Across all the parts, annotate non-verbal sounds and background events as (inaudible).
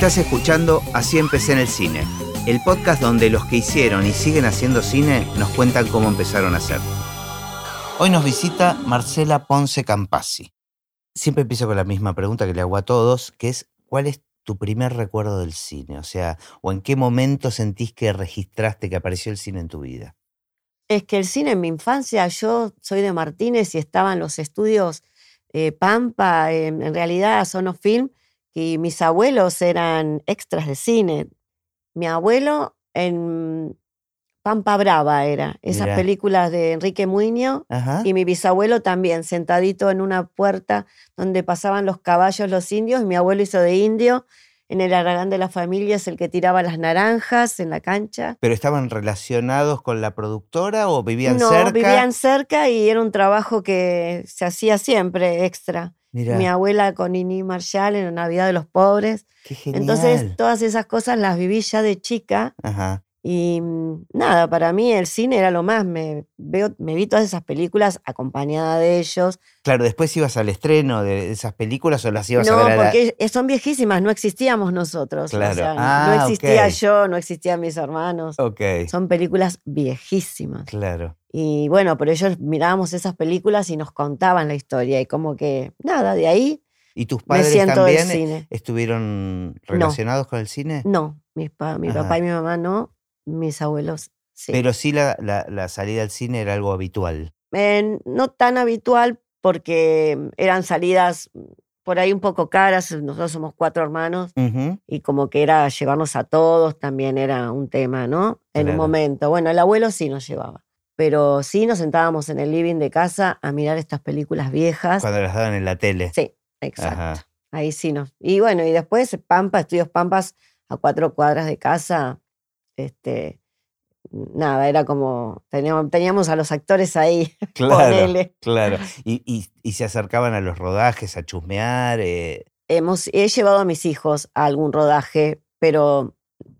Estás escuchando Así empecé en el cine, el podcast donde los que hicieron y siguen haciendo cine nos cuentan cómo empezaron a hacer. Hoy nos visita Marcela Ponce Campasi. Siempre empiezo con la misma pregunta que le hago a todos, que es ¿cuál es tu primer recuerdo del cine? O sea, ¿o en qué momento sentís que registraste que apareció el cine en tu vida? Es que el cine en mi infancia, yo soy de Martínez y estaban los estudios eh, Pampa, en, en realidad Sonofilm, y mis abuelos eran extras de cine. Mi abuelo en Pampa Brava era, esas Mirá. películas de Enrique Muñoz, Ajá. y mi bisabuelo también, sentadito en una puerta donde pasaban los caballos los indios. Mi abuelo hizo de indio. En el Aragán de la familia es el que tiraba las naranjas en la cancha. ¿Pero estaban relacionados con la productora o vivían no, cerca? vivían cerca y era un trabajo que se hacía siempre extra. Mirá, Mi abuela con Nini Marshall en la Navidad de los Pobres. qué genial. Entonces, todas esas cosas las viví ya de chica. Ajá. Y mm, nada, para mí el cine era lo más. Me, veo, me vi todas esas películas acompañada de ellos. Claro, después ibas al estreno de esas películas o las ibas a No, ver a la- porque e- son viejísimas, no existíamos nosotros. o Claro. sea, Ah, no existía ok. yo, no existían mis hermanos. Ok, Son películas viejísimas. claro. Y bueno, pero ellos mirábamos esas películas y nos contaban la historia. Y como que, nada, de ahí ¿Y tus padres también estuvieron relacionados con el cine? No, mis pa- mi Ajá. papá y mi mamá no, mis abuelos sí. Pero sí la, la- la salida al cine era algo habitual. Eh, no tan habitual porque eran salidas por ahí un poco caras. Nosotros somos cuatro hermanos y como que era llevarnos a todos también era un tema, ¿no? En Claro. un momento. Bueno, el abuelo sí nos llevaba. Pero sí nos sentábamos en el living de casa a mirar estas películas viejas. Cuando las daban en la tele. Sí, exacto. Ajá. Ahí sí nos. Y bueno, y después Pampa, Estudios Pampas, a cuatro cuadras de casa, este, nada, era como, teníamos, teníamos a los actores ahí, (laughs) Claro, claro. Y, y- y se acercaban a los rodajes, a chusmear. eh, Hemos, he llevado a mis hijos a algún rodaje, pero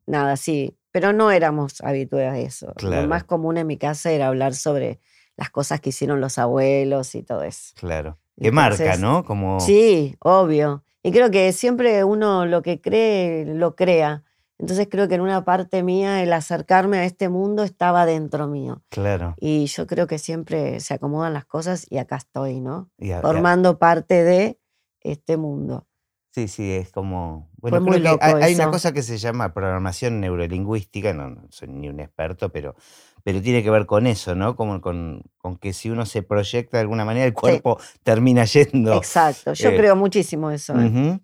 nada, sí, pero no éramos habituados a eso. Claro. Lo más común en mi casa era hablar sobre las cosas que hicieron los abuelos y todo eso. claro. Que marca, ¿no? Como. Sí, obvio. Y creo que siempre uno lo que cree, lo crea. Entonces creo que en una parte mía el acercarme a este mundo estaba dentro mío. Claro. Y yo creo que siempre se acomodan las cosas y acá estoy, ¿no? A- Formando parte de este mundo. Sí, sí, es como. Bueno, creo que hay, hay una cosa que se llama programación neurolingüística, no, no soy ni un experto, pero, pero tiene que ver con eso, ¿no? Como con, con que si uno se proyecta de alguna manera, el cuerpo termina yendo. Exacto. Yo eh, creo muchísimo eso. ¿eh? Ujú.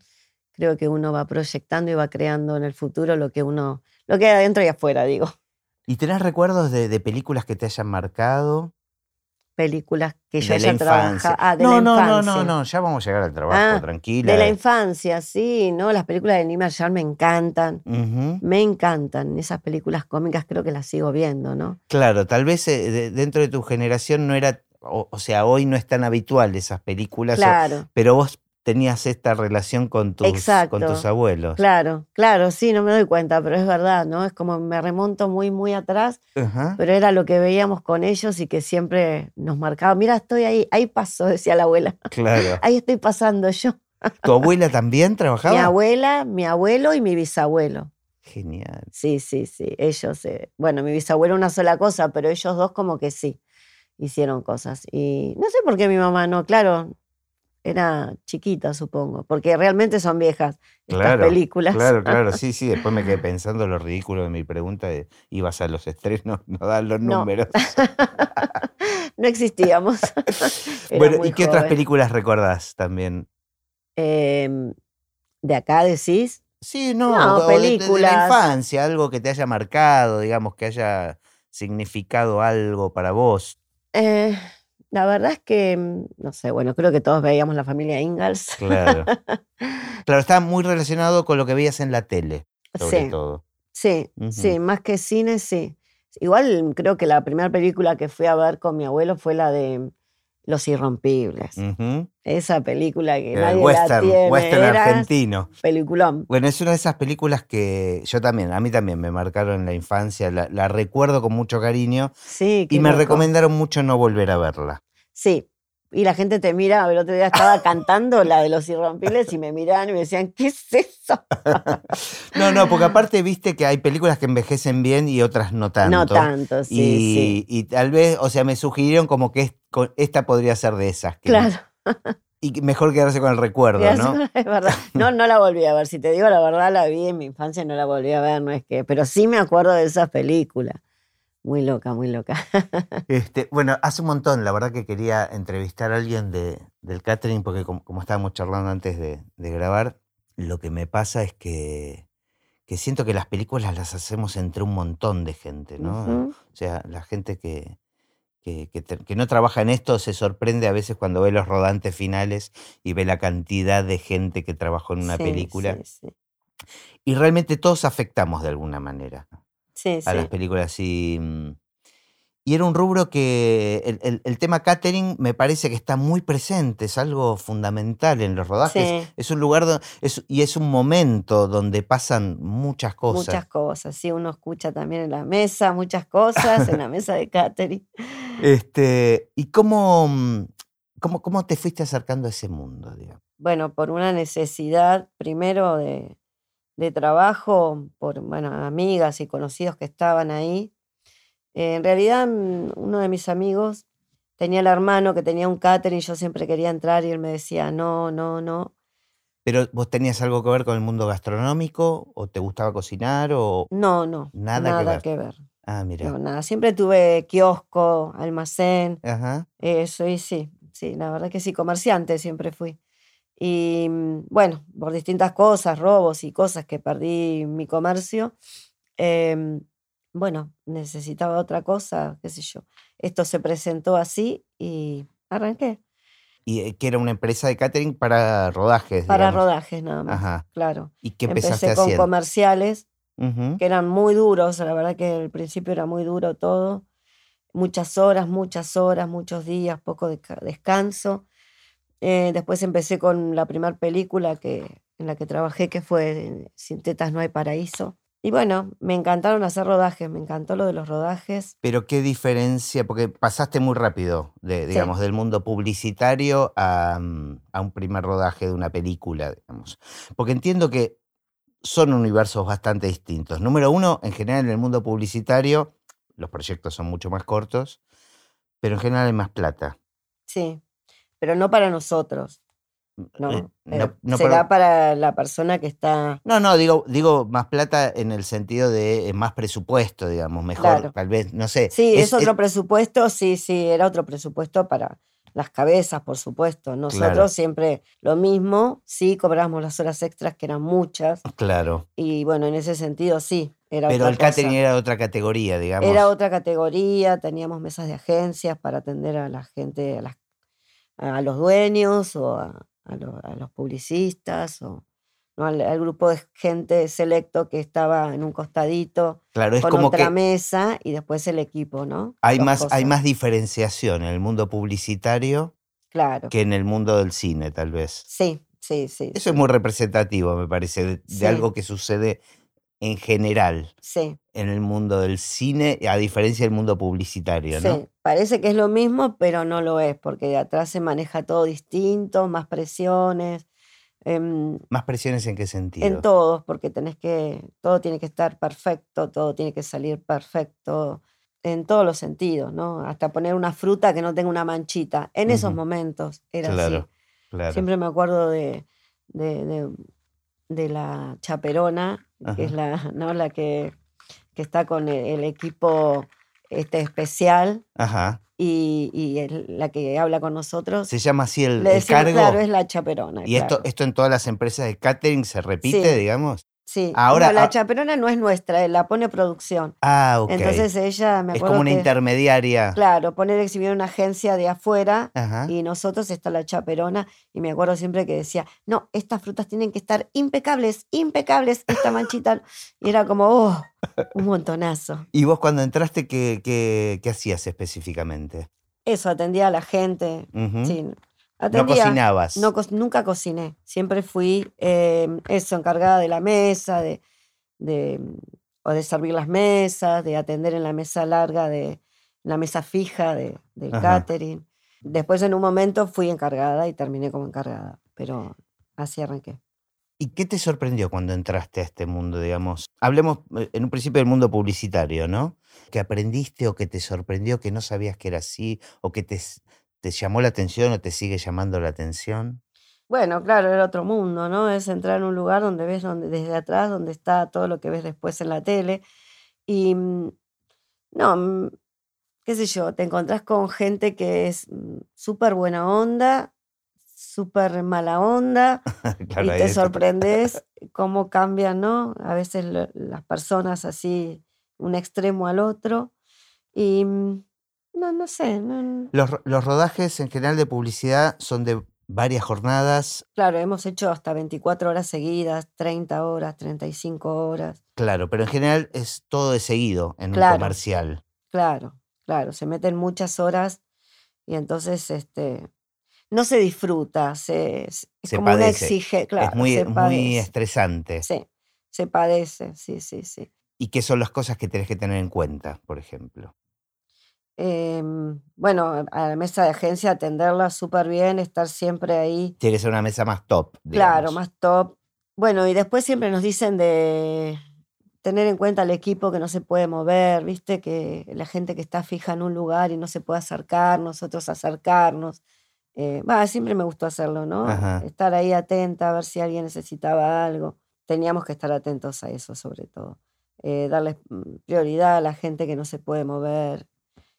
Creo que uno va proyectando y va creando en el futuro lo que uno, lo que hay adentro y afuera, digo. ¿Y tenés recuerdos de, de películas que te hayan marcado? Películas que yo de haya trabajado. Ah, de no, la no, no, infancia. no, no, ya vamos a llegar al trabajo, Ah, tranquila. De la infancia, sí, ¿no? Las películas de Nima Marshall me encantan. Me encantan. Esas películas cómicas creo que las sigo viendo, ¿no? Claro, tal vez eh, de- dentro de tu generación no era, o, o sea, hoy no es tan habitual esas películas, o- Claro, pero vos tenías esta relación con tus, con Exacto, tus abuelos. claro, claro, sí, no me doy cuenta, pero es verdad, ¿no? Es como me remonto muy, muy atrás, pero era lo que veíamos con ellos y que siempre nos marcaba. Mira, estoy ahí, ahí paso, (laughs) decía la abuela. Claro. Ahí estoy pasando yo. (laughs) ¿Tu abuela también trabajaba? Mi abuela, mi abuelo y mi bisabuelo. Genial. Sí, sí, sí. Ellos, eh, bueno, mi bisabuelo una sola cosa, pero ellos dos como que sí, hicieron cosas. Y no sé por qué mi mamá no, claro, era chiquita, supongo, porque realmente son viejas estas Claro, películas. Claro, (laughs) claro, sí, sí. Después me quedé pensando lo ridículo de mi pregunta de ibas a los estrenos, (laughs) no dan los No. números. (laughs) no existíamos. Era bueno, ¿y qué otras películas recordás también? Em, de acá decís. Sí, no, No, o de- la películas. infancia, algo que te haya marcado, digamos, que haya significado algo para vos. Eh, la verdad es que, no sé, bueno, creo que todos veíamos la familia Ingalls. Claro. (laughs) claro, está muy relacionado con lo que veías en la tele, sobre Sí. todo. Sí, sí, más que cine, sí. Igual creo que la primera película que fui a ver con mi abuelo fue la de Los Irrompibles. Esa película que el nadie la western, tiene. western era argentino. Peliculón. Bueno, es una de esas películas que yo también, a mí también me marcaron en la infancia, la, la recuerdo con mucho cariño Sí, y me loco. recomendaron mucho no volver a verla. Sí, Y la gente te mira, el otro día estaba cantando la de los irrompibles y me miraban y me decían, ¿qué es eso? (laughs) no, no, porque aparte viste que hay películas que envejecen bien y otras no tanto. No tanto, sí. Y, sí. y tal vez, o sea, me sugirieron como que esta podría ser de esas. Que claro. Y mejor quedarse con el recuerdo, ¿no? Es verdad. (laughs) No, no la volví a ver. Si te digo la verdad, la vi en mi infancia y no la volví a ver, no es que. Pero sí me acuerdo de esas películas. Muy loca, muy loca. (laughs) Este, bueno, hace un montón, la verdad que quería entrevistar a alguien de, del catering, porque como, como estábamos charlando antes de, de, grabar, lo que me pasa es que, que, siento que las películas las hacemos entre un montón de gente, ¿no? Uh -huh. O sea, la gente que, que, que, que, no trabaja en esto se sorprende a veces cuando ve los rodantes finales y ve la cantidad de gente que trabajó en una sí, película. Sí, sí. Y realmente todos afectamos de alguna manera sí, a las películas. Y, y era un rubro que el, el, el, tema catering me parece que está muy presente, es algo fundamental en los rodajes. Es un lugar donde, es, y es un momento donde pasan muchas cosas. Muchas cosas, sí, uno escucha también en la mesa muchas cosas, en la mesa de catering. (laughs) Este, ¿Y cómo, cómo, cómo te fuiste acercando a ese mundo? Digamos? Bueno, por una necesidad primero de, de trabajo, por bueno, amigas y conocidos que estaban ahí. Eh, en realidad, uno de mis amigos tenía el hermano que tenía un catering, yo siempre quería entrar y él me decía, no, no, no. ¿Pero vos tenías algo que ver con el mundo gastronómico? ¿O te gustaba cocinar? O... No, no. Nada, nada que, ver. que ver. Ah, mira. No, nada. Siempre tuve kiosco, almacén. Ajá. Eso, y sí, sí, la verdad que sí, comerciante siempre fui. Y bueno, por distintas cosas, robos y cosas que perdí mi comercio, eh, bueno, necesitaba otra cosa, qué sé yo. Esto se presentó así y arranqué. ¿Y eh, que era una empresa de catering para rodajes? Para digamos. rodajes nada más, Ajá. claro. ¿Y qué empezaste Empecé con haciendo? comerciales que eran muy duros, la verdad que al principio era muy duro todo. Muchas horas, muchas horas, muchos días, poco desca- descanso. Eh, después empecé con la primera película que, en la que trabajé, que fue Sin tetas no hay paraíso. Y bueno, me encantaron hacer rodajes, me encantó lo de los rodajes. Pero qué diferencia, porque pasaste muy rápido, de, Sí. digamos, del mundo publicitario a, mm, a un primer rodaje de una película, digamos. Porque entiendo que son universos bastante distintos. Número uno, en general en el mundo publicitario, los proyectos son mucho más cortos, pero en general hay más plata. Sí, pero no para nosotros, ¿no? Eh, Eh, no, no será para- para la persona que está... no, no, digo, digo más plata en el sentido de eh, más presupuesto, digamos, mejor, Claro. tal vez, no sé. Sí, es, otro presupuesto, sí, sí, era otro presupuesto para las cabezas, por supuesto. Nosotros Claro. siempre lo mismo, sí, cobramos las horas extras, que eran muchas, Claro. y bueno, en ese sentido sí, era Pero otra el catering cosa. era otra categoría, digamos. Era otra categoría, teníamos mesas de agencias para atender a la gente, a, las- a los dueños o a, a lo- a los publicistas o ¿no? al, al grupo de gente selecto que estaba en un costadito Claro, es con como otra que mesa y después el equipo, ¿no? hay Dos más, hay más diferenciación en el mundo publicitario Claro. que en el mundo del cine, tal vez. Sí, sí, sí. Eso es muy representativo, me parece, de, de algo que sucede en general Sí, en el mundo del cine, a diferencia del mundo publicitario, ¿no? sí. Parece que es lo mismo, pero no lo es, porque de atrás se maneja todo distinto, más presiones, em, Más presiones en qué sentido. en todos, porque tenés que, todo tiene que estar perfecto, todo tiene que salir perfecto, en todos los sentidos, ¿no? Hasta poner una fruta que no tenga una manchita. En esos momentos era así. Claro, claro. Siempre me acuerdo de, de, de- de la chaperona, que es la, ¿no? la que, que está con el, el equipo este especial Ajá. y, y es la que habla con nosotros. Se llama así el, Le el decimos, cargo. claro, es la chaperona. y esto, esto en todas las empresas de catering se repite, Sí. digamos. Sí, ahora- no, la ah- chaperona no es nuestra, eh, la pone producción. Ah, ok. Entonces ella, me es acuerdo como una que, intermediaria. claro, poner exhibir una agencia de afuera Ajá. y nosotros está la chaperona y me acuerdo siempre que decía, no, estas frutas tienen que estar impecables, impecables, esta manchita. (laughs) Y era como, oh, un montonazo. ¿Y vos cuando entraste, qué, qué, qué hacías específicamente? Eso, atendía a la gente. Sí, No cocinabas. No nunca cociné. Siempre fui eh, eso, encargada de la mesa, de, de, o de servir las mesas, de atender en la mesa larga, de la mesa fija de, del Ajá. catering. Después en un momento fui encargada y terminé como encargada, pero así arranqué. ¿Y qué te sorprendió cuando entraste a este mundo, digamos? Hablemos eh, en un principio del mundo publicitario, ¿no? ¿Qué aprendiste o que te sorprendió que no sabías que era así o que te, te llamó la atención o te sigue llamando la atención? Bueno, claro, era otro mundo, ¿no? Es entrar en un lugar donde ves donde, desde atrás, donde está todo lo que ves después en la tele. Y mm, no, mm, qué sé yo, te encontrás con gente que es mm, súper buena onda, súper mala onda, (laughs) Claro, y te sorprendes (laughs) cómo cambian, ¿no? A veces las personas así, un extremo al otro. Y no, no sé, no- Los, los rodajes en general de publicidad son de varias jornadas, claro, hemos hecho hasta 24 horas seguidas, 30 horas, 35 horas. claro, pero en general es todo de seguido en un Claro. comercial. Claro, claro, se meten muchas horas y entonces este, no se disfruta, se, es Se como una padece. exige, claro, es muy, se muy estresante. Sí, se padece, sí, sí, sí. ¿Y qué son las cosas que tenés que tener en cuenta, por ejemplo? Em, bueno, a la mesa de agencia atenderla súper bien, estar siempre ahí, Tiene que ser una mesa más top, claro, más top. Bueno, y después siempre nos dicen de tener en cuenta al equipo que no se puede mover, viste, que la gente que está fija en un lugar y no se puede acercar, nosotros acercarnos. Eh, va, siempre me gustó hacerlo, ¿no? Ajá. Estar ahí atenta a ver si alguien necesitaba algo. Teníamos que estar atentos a eso, sobre todo. Eh, darles mm, prioridad a la gente que no se puede mover.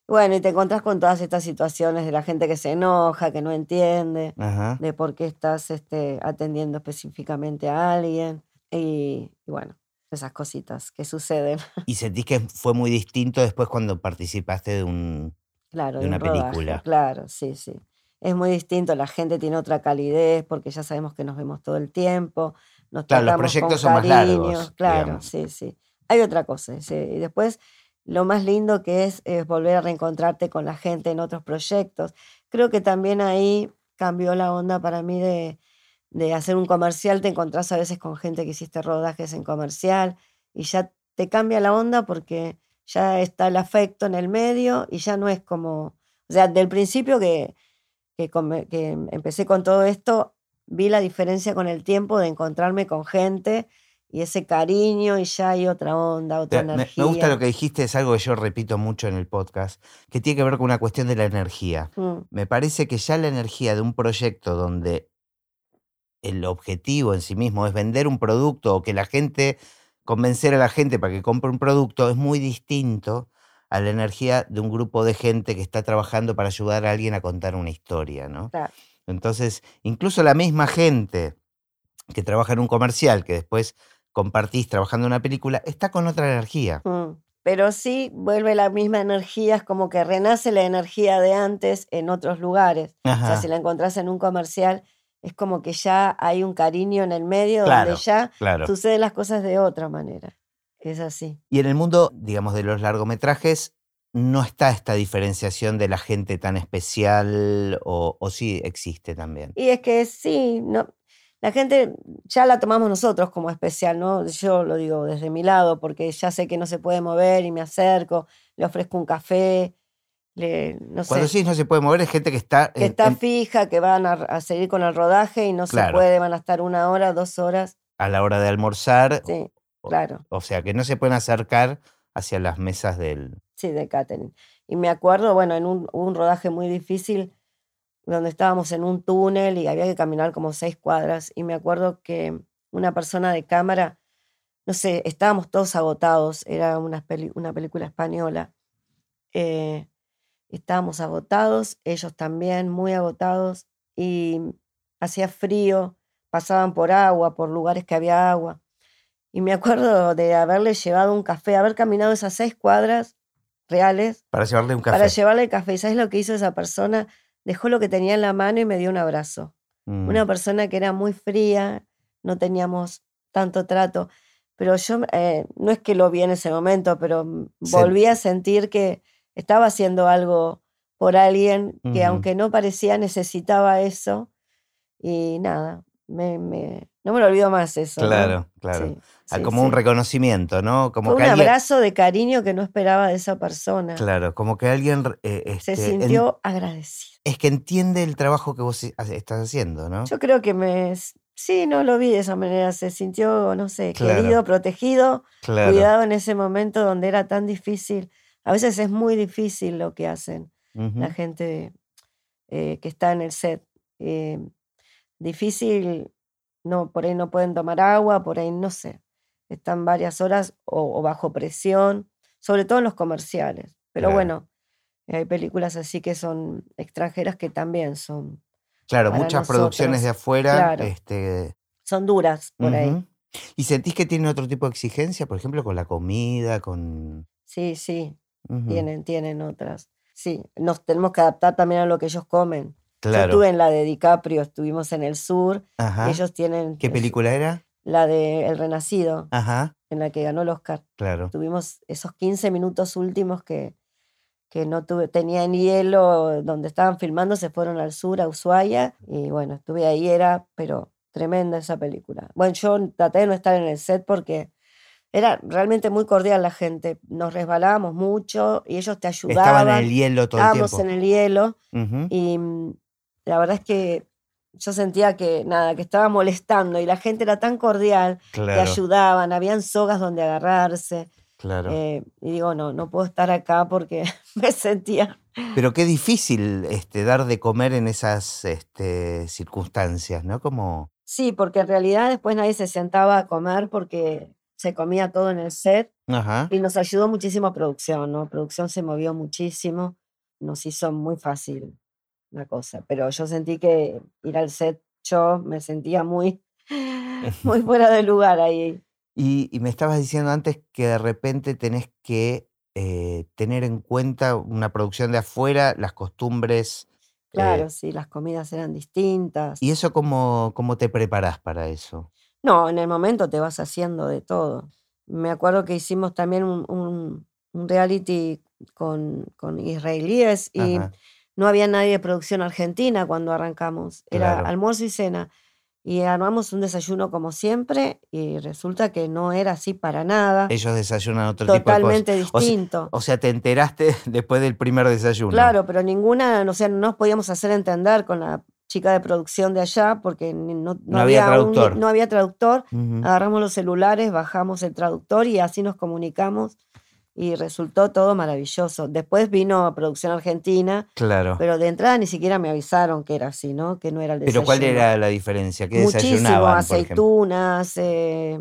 Bueno, y te encontrás con todas estas situaciones de la gente que se enoja, que no entiende, Ajá. de por qué estás este, atendiendo específicamente a alguien. Y, y bueno, esas cositas que suceden, ¿Y sentís que fue muy distinto después cuando participaste de un... claro, De una un rodaje, película. Claro, sí, sí. Es muy distinto, la gente tiene otra calidez porque ya sabemos que nos vemos todo el tiempo, nos Claro, los con proyectos son más largos, claro, digamos. sí, sí. Hay otra cosa, sí. Y después lo más lindo que es, volver a reencontrarte con la gente en otros proyectos. Creo que también ahí cambió la onda para mí de, de hacer un comercial, te encontrás a veces con gente que hiciste rodajes en comercial y ya te cambia la onda porque ya está el afecto en el medio y ya no es como, o sea, del principio que, que, que empecé con todo esto, vi la diferencia con el tiempo de encontrarme con gente y ese cariño y ya hay otra onda, otra Me, energía. me gusta lo que dijiste, es algo que yo repito mucho en el podcast, que tiene que ver con una cuestión de la energía. Mm, Me parece que ya la energía de un proyecto donde el objetivo en sí mismo es vender un producto o que la gente, convencer a la gente para que compre un producto, es muy distinto a la energía de un grupo de gente que está trabajando para ayudar a alguien a contar una historia, ¿no? claro. Entonces, incluso la misma gente que trabaja en un comercial, que después compartís trabajando en una película, está con otra energía. Mm, Pero sí vuelve la misma energía, es como que renace la energía de antes en otros lugares. O sea, si la encontrás en un comercial, es como que ya hay un cariño en el medio Claro, donde ya claro. suceden las cosas de otra manera. Es así. Y en el mundo, digamos, de los largometrajes, no está esta diferenciación de la gente tan especial o, o sí existe también. Y es que sí, no, la gente ya la tomamos nosotros como especial, ¿no? Yo lo digo desde mi lado, porque ya sé que no se puede mover y me acerco, le ofrezco un café, le, no Cuando sé, sí no se puede mover es gente que está... que en- está en- fija, que van a, a seguir con el rodaje y no se puede, van a estar una hora, dos horas. a la hora de almorzar, Sí, o- claro. o sea, que no se pueden acercar hacia las mesas del... Sí, de catering. Y me acuerdo, bueno, en un, un rodaje muy difícil, donde estábamos en un túnel y había que caminar como seis cuadras. Y me acuerdo que una persona de cámara, no sé, estábamos todos agotados, era una, peli- una película española. eh, estábamos agotados, ellos también, muy agotados, y hacía frío, pasaban por agua, por lugares que había agua. Y me acuerdo de haberle llevado un café, haber caminado esas seis cuadras reales Para llevarle un café. para llevarle el café. ¿Y sabes lo que hizo esa persona? Dejó lo que tenía en la mano y me dio un abrazo. Mm, Una persona que era muy fría, no teníamos tanto trato, pero yo eh, no es que lo vi en ese momento, pero mm, volví a sentir que estaba haciendo algo por alguien que aunque no parecía necesitaba eso. Y nada, me, me- No me lo olvido más eso. ¿no? Claro, claro. Sí, Ah, sí, como un reconocimiento, ¿no? Como Fue que un alguien. abrazo de cariño que no esperaba de esa persona. Claro, como que alguien eh, Se este, en- sintió agradecido. es que entiende el trabajo que vos estás haciendo, ¿no? Yo creo que me. Sí, no lo vi de esa manera. Se sintió, no sé, Claro. querido, protegido, Claro. cuidado en ese momento donde era tan difícil. A veces es muy difícil lo que hacen la gente eh, que está en el set. Eh, difícil, no, por ahí no pueden tomar agua, por ahí no sé. Están varias horas o, o bajo presión, sobre todo en los comerciales. Pero Claro. bueno, hay películas así que son extranjeras que también son, Claro, muchas producciones de afuera. claro. Este, son duras por ahí. ¿Y sentís que tienen otro tipo de exigencia, por ejemplo, con la comida, con. Sí, sí, tienen, tienen otras. Sí, nos tenemos que adaptar también a lo que ellos comen. Yo Claro. estuve en la de DiCaprio, estuvimos en el sur, Ajá. ellos tienen ¿Qué película era? la de El Renacido, Ajá, en la que ganó el Oscar. claro. Tuvimos esos 15 minutos últimos que, que no tuve, tenían hielo, donde estaban filmando, se fueron al sur, a Ushuaia, y bueno, estuve ahí, era, pero tremenda esa película. Bueno, yo traté de no estar en el set porque era realmente muy cordial la gente, nos resbalábamos mucho y ellos te ayudaban. Estaban en el hielo todo el estábamos tiempo. en el hielo y mm, la verdad es que yo sentía que nada, que estaba molestando y la gente era tan cordial, te Claro, ayudaban, habían sogas donde agarrarse. claro. eh, y digo, no, no puedo estar acá porque (laughs) me sentía. Pero qué difícil este, dar de comer en esas este, circunstancias, ¿no? Como. Sí, porque en realidad después nadie se sentaba a comer porque se comía todo en el set Ajá. y nos ayudó muchísimo producción, ¿no? Producción se movió muchísimo, nos hizo muy fácil la cosa, pero yo sentí que ir al set, yo me sentía muy, (laughs) (laughs) muy fuera de lugar ahí. Y, y me estabas diciendo antes que de repente tenés que eh, tener en cuenta una producción de afuera, las costumbres. eh, Claro, sí, las comidas eran distintas. ¿Y eso cómo, cómo te preparás para eso? No, en el momento te vas haciendo de todo. Me acuerdo que hicimos también un, un- un reality con, con israelíes y Ajá, no había nadie de producción argentina cuando arrancamos. Era Claro. almuerzo y cena. Y armamos un desayuno como siempre y resulta que no era así para nada. Ellos desayunan otro tipo de cosas. Totalmente O sea, distinto. o sea, te enteraste (laughs) después del primer desayuno. Claro, pero ninguna, o sea, no nos podíamos hacer entender con la chica de producción de allá porque no, no No había un- traductor. no había traductor. Ujú, Agarramos los celulares, bajamos el traductor y así nos comunicamos y resultó todo maravilloso. Después vino a producción argentina, Claro. pero de entrada ni siquiera me avisaron que era así, ¿no? Que no era el Pero desayuno. ¿cuál era la diferencia? ¿Qué Muchísimo, desayunaban, aceitunas, eh,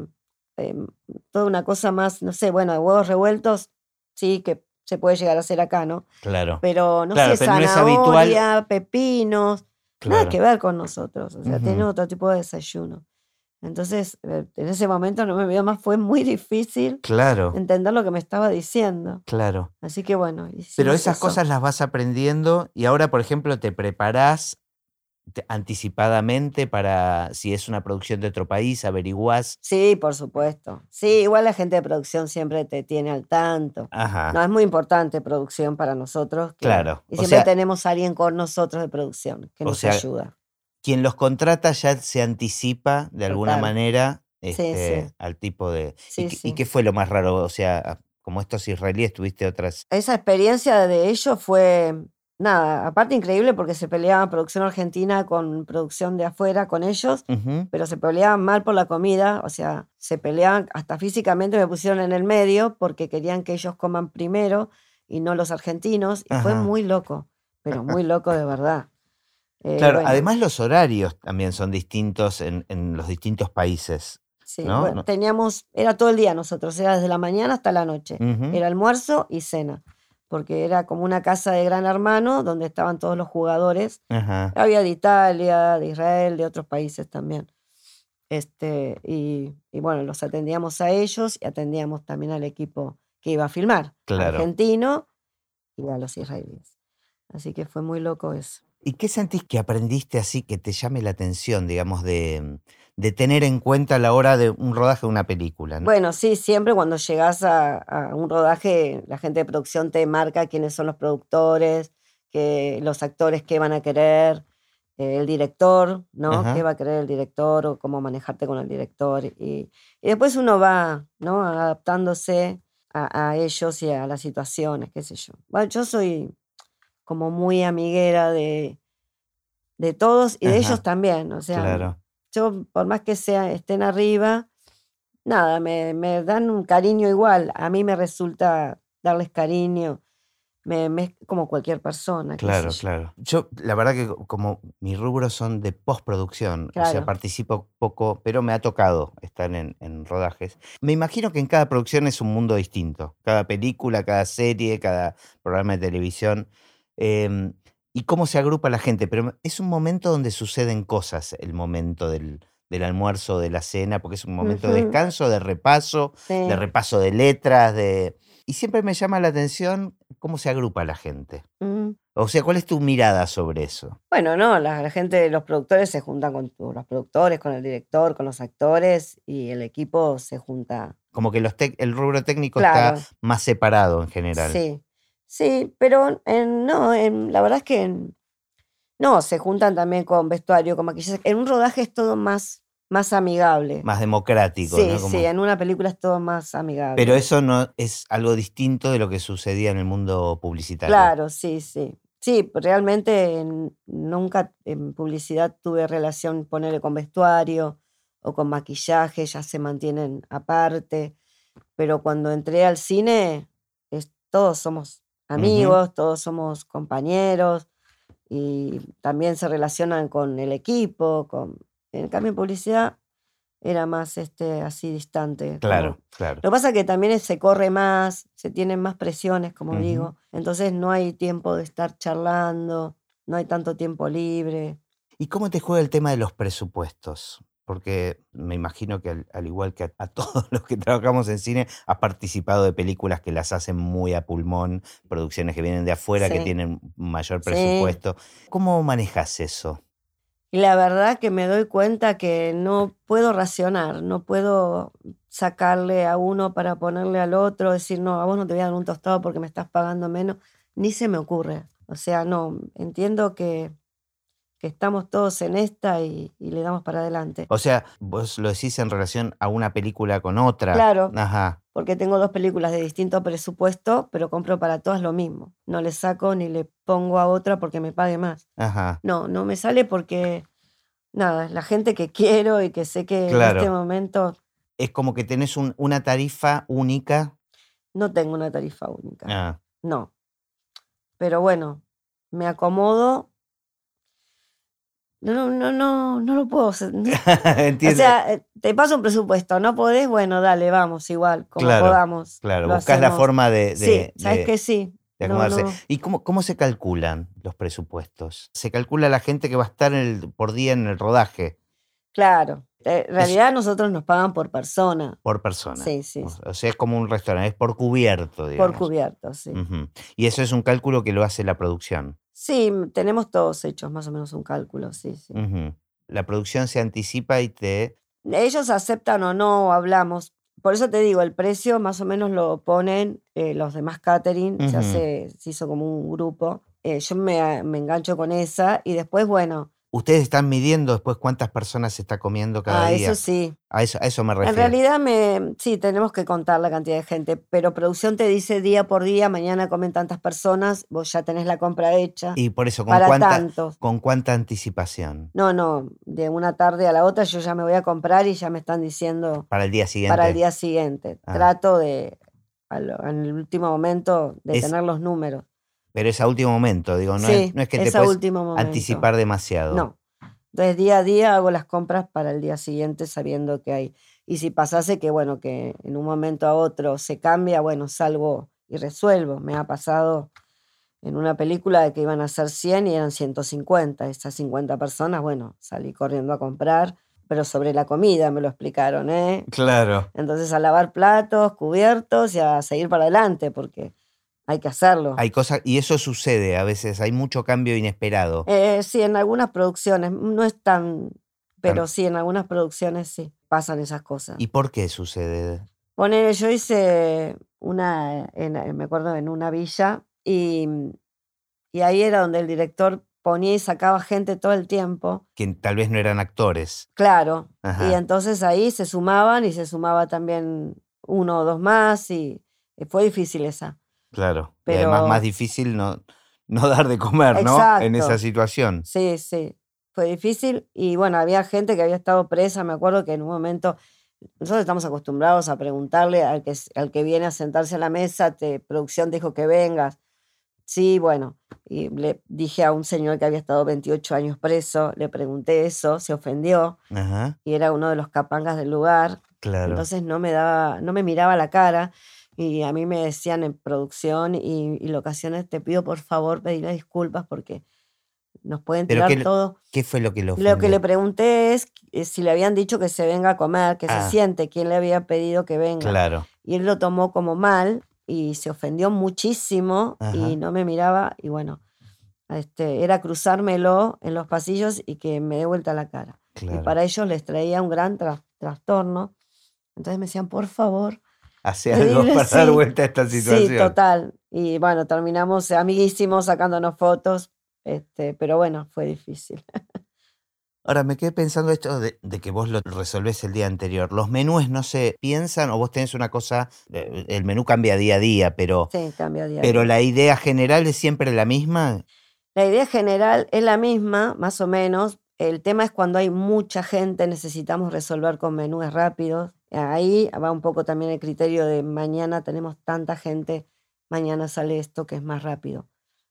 em, toda una cosa más, no sé, bueno, huevos revueltos, sí, que se puede llegar a hacer acá, ¿no? Claro, Pero no Claro, sé, pero no es habitual. zanahoria, pepinos, nada que ver con nosotros, o sea, tienen Ujú. otro tipo de desayuno. Entonces, eh, en ese momento no me vio más, fue muy difícil Claro, entender lo que me estaba diciendo. claro. Así que bueno, Pero esas eso. cosas las vas aprendiendo y ahora, por ejemplo, te preparás te- anticipadamente para si es una producción de otro país, averiguás. Sí, por supuesto. Sí, igual la gente de producción siempre te tiene al tanto. Ajá. No, es muy importante producción para nosotros. que- Claro, Y o siempre sea- tenemos a alguien con nosotros de producción que nos sea, ayuda. Quien los contrata ya se anticipa de alguna Total. manera este, sí. al tipo de. Sí, ¿Y, qué- y sí. qué fue lo más raro? O sea, como estos israelíes, tuviste otras. Esa experiencia de ellos fue, nada, aparte increíble porque se peleaban producción argentina con producción de afuera con ellos, pero se peleaban mal por la comida, o sea, se peleaban hasta físicamente, me pusieron en el medio porque querían que ellos coman primero y no los argentinos, y fue muy loco, pero muy loco de verdad. Eh, Claro, bueno, además los horarios también son distintos en, en los distintos países. sí, ¿no? bueno, No. teníamos, era todo el día nosotros, era desde la mañana hasta la noche, era almuerzo y cena, porque era como una casa de gran hermano donde estaban todos los jugadores. Había de Italia, de Israel, de otros países también. Este, y, y bueno, los atendíamos a ellos y atendíamos también al equipo que iba a filmar, Claro. argentino y a los israelíes. Así que fue muy loco eso. ¿Y qué sentís que aprendiste así que te llame la atención, digamos, de, de tener en cuenta a la hora de un rodaje de una película? ¿no? Bueno, sí, siempre cuando llegas a, a un rodaje, la gente de producción te marca quiénes son los productores, que, los actores que van a querer. eh, el director, ¿no? ¿Qué va a querer el director o cómo manejarte con el director? Y, y después uno va, ¿no? Adaptándose a, a, ellos y a las situaciones, qué sé yo. Bueno, yo soy como muy amiguera de, de todos y de ellos también, o sea, Claro. yo por más que sea, estén arriba, nada, me, me dan un cariño igual. A mí me resulta darles cariño, me, me- como cualquier persona. Claro, yo. claro. Yo, la verdad que co- como mis rubros son de postproducción, o sea, Claro. participo poco, pero me ha tocado estar en, en rodajes. Me imagino que en cada producción es un mundo distinto. Cada película, cada serie, cada programa de televisión. Em, y cómo se agrupa la gente. Pero es un momento donde suceden cosas, el momento del, del almuerzo, de la cena, porque es un momento de descanso, de repaso, de repaso de letras, de... Y siempre me llama la atención cómo se agrupa la gente. Mm. O sea, ¿cuál es tu mirada sobre eso? Bueno, no, la, la gente, los productores se juntan con tu- los productores, con el director, con los actores y el equipo se junta. Como que los el rubro técnico Claro, está más separado en general. sí, sí, pero en- no, en- la verdad es que en- no, se juntan también con vestuario, con maquillaje. En un rodaje es todo más, más amigable. Más democrático, Sí, ¿no? Como- sí, en una película es todo más amigable. Pero eso no es algo distinto de lo que sucedía en el mundo publicitario. Claro, sí, sí. Sí, realmente en- nunca en publicidad tuve relación, ponerle con vestuario o con maquillaje, ya se mantienen aparte. Pero cuando entré al cine, es- todos somos amigos, todos somos compañeros y también se relacionan con el equipo. Con... En cambio, en publicidad era más este, así distante. como- Claro, claro. lo que pasa es que también se corre más, se tienen más presiones, como digo. Entonces no hay tiempo de estar charlando, no hay tanto tiempo libre. ¿Y cómo te juega el tema de los presupuestos? Porque me imagino que al, al igual que a, a (laughs) todos los que trabajamos en cine, has participado de películas que las hacen muy a pulmón, producciones que vienen de afuera, que tienen mayor Sí. presupuesto. ¿Cómo manejas eso? Y la verdad que me doy cuenta que no puedo racionar, no puedo sacarle a uno para ponerle al otro, decir, no, a vos no te voy a dar un tostado porque me estás pagando menos, ni se me ocurre. O sea, no, entiendo que, que estamos todos en esta y, y le damos para adelante. O sea, vos lo decís en relación a una película con otra. Claro. Ajá. porque tengo dos películas de distinto presupuesto, pero compro para todas lo mismo. No le saco ni le pongo a otra porque me pague más. Ajá. No, no me sale porque, nada, es la gente que quiero y que sé que en este momento Es como que tenés un- una tarifa única. no tengo una tarifa única. Ah, No. Pero bueno, me acomodo. No, no, no, no, no lo puedo. hacer. (laughs) O sea, eh, te paso un presupuesto, ¿no podés? Bueno, dale, vamos, igual, como Claro, podamos. claro, buscas la forma de, de- Sí, ¿sabes de- que sí? de No, acomodarse. no. ¿Y cómo, cómo se calculan los presupuestos? Se calcula la gente que va a estar en el- por día en el rodaje, Claro. eh, En realidad nosotros nos pagan por persona. por persona. Sí, sí, O- sea, es como un restaurante, es por cubierto, digamos. Por cubierto, sí. Y eso es un cálculo que lo hace la producción. Sí, tenemos todos hechos más o menos un cálculo, sí, sí. La producción se anticipa y te... Ellos aceptan o no, hablamos. Por eso te digo, el precio más o menos lo ponen eh, los demás catering, se, hace, se hizo como un grupo. Eh, yo me, a- me engancho con esa y después, bueno, Ustedes están midiendo después cuántas personas se está comiendo cada ah, día. eso sí. A eso, a eso me refiero. En realidad me, sí, tenemos que contar la cantidad de gente, pero producción te dice día por día, mañana comen tantas personas, vos ya tenés la compra hecha Y por eso, ¿con para cuánta, tantos. ¿con cuánta anticipación? No, no, de una tarde a la otra yo ya me voy a comprar y ya me están diciendo Para el día siguiente. para el día siguiente. Ah. Trato de, en el último momento, de Es- tener los números. Pero es a último momento, digo, no, sí, es, no es que te es puedes anticipar demasiado. No. Entonces, día a día hago las compras para el día siguiente sabiendo que hay. Y si pasase que, bueno, que en un momento a otro se cambia, bueno, salgo y resuelvo. Me ha pasado en una película de que iban a ser 100 y eran 150. Esas 50 personas, bueno, salí corriendo a comprar, pero sobre la comida me lo explicaron, ¿eh? Claro. Entonces a lavar platos, cubiertos y a seguir para adelante, porque hay que hacerlo. Hay cosas, y eso sucede a veces, hay mucho cambio inesperado. Eh, sí, en algunas producciones, no es tan, pero sí, en algunas producciones sí, pasan esas cosas. ¿Y por qué sucede? Ponele, yo hice una, en- me acuerdo, en una villa y, y ahí era donde el director ponía y sacaba gente todo el tiempo. Que tal vez no eran actores. Claro. Y entonces ahí se sumaban y se sumaba también uno o dos más y y fue difícil esa. Claro. Y además Pero- más difícil no, no dar de comer, ¿no? En esa situación. Sí, sí, fue difícil. Y bueno, había gente que había estado presa, me acuerdo que en un momento, nosotros estamos acostumbrados a preguntarle al que, al que viene a sentarse a la mesa, te, producción dijo que vengas. Sí, bueno, y le dije a un señor que había estado 28 años preso, le pregunté eso, se ofendió Ajá. y era uno de los capangas del lugar, Claro. entonces no me daba, no me miraba la cara y a mí me decían en producción y, y locaciones, te pido por favor pedirle disculpas porque nos pueden tirar ¿qué todo. ¿Qué fue lo que lo Lo que le pregunté es eh, si le habían dicho que se venga a comer, que Ah. se siente, quién le había pedido que venga. Claro. Y él lo tomó como mal y se ofendió muchísimo Ajá. y no me miraba y bueno, este, era cruzármelo en los pasillos y que me dé vuelta la cara. Y Claro. para ellos les traía un gran tras- trastorno. Entonces me decían, por favor, Hace algo para dar vuelta a esta situación. Sí, total. Y bueno, terminamos amiguísimos sacándonos fotos, este, pero bueno, fue difícil. Ahora me quedé pensando esto de, de que vos lo resolvés el día anterior. ¿Los menús no se piensan o vos tenés una cosa, eh, el menú cambia día a día, pero, Sí, cambia día a pero día. la idea general es siempre la misma? La idea general es la misma, más o menos. El tema es cuando hay mucha gente, necesitamos resolver con menús rápidos. Ahí va un poco también el criterio de mañana tenemos tanta gente, mañana sale esto que es más rápido.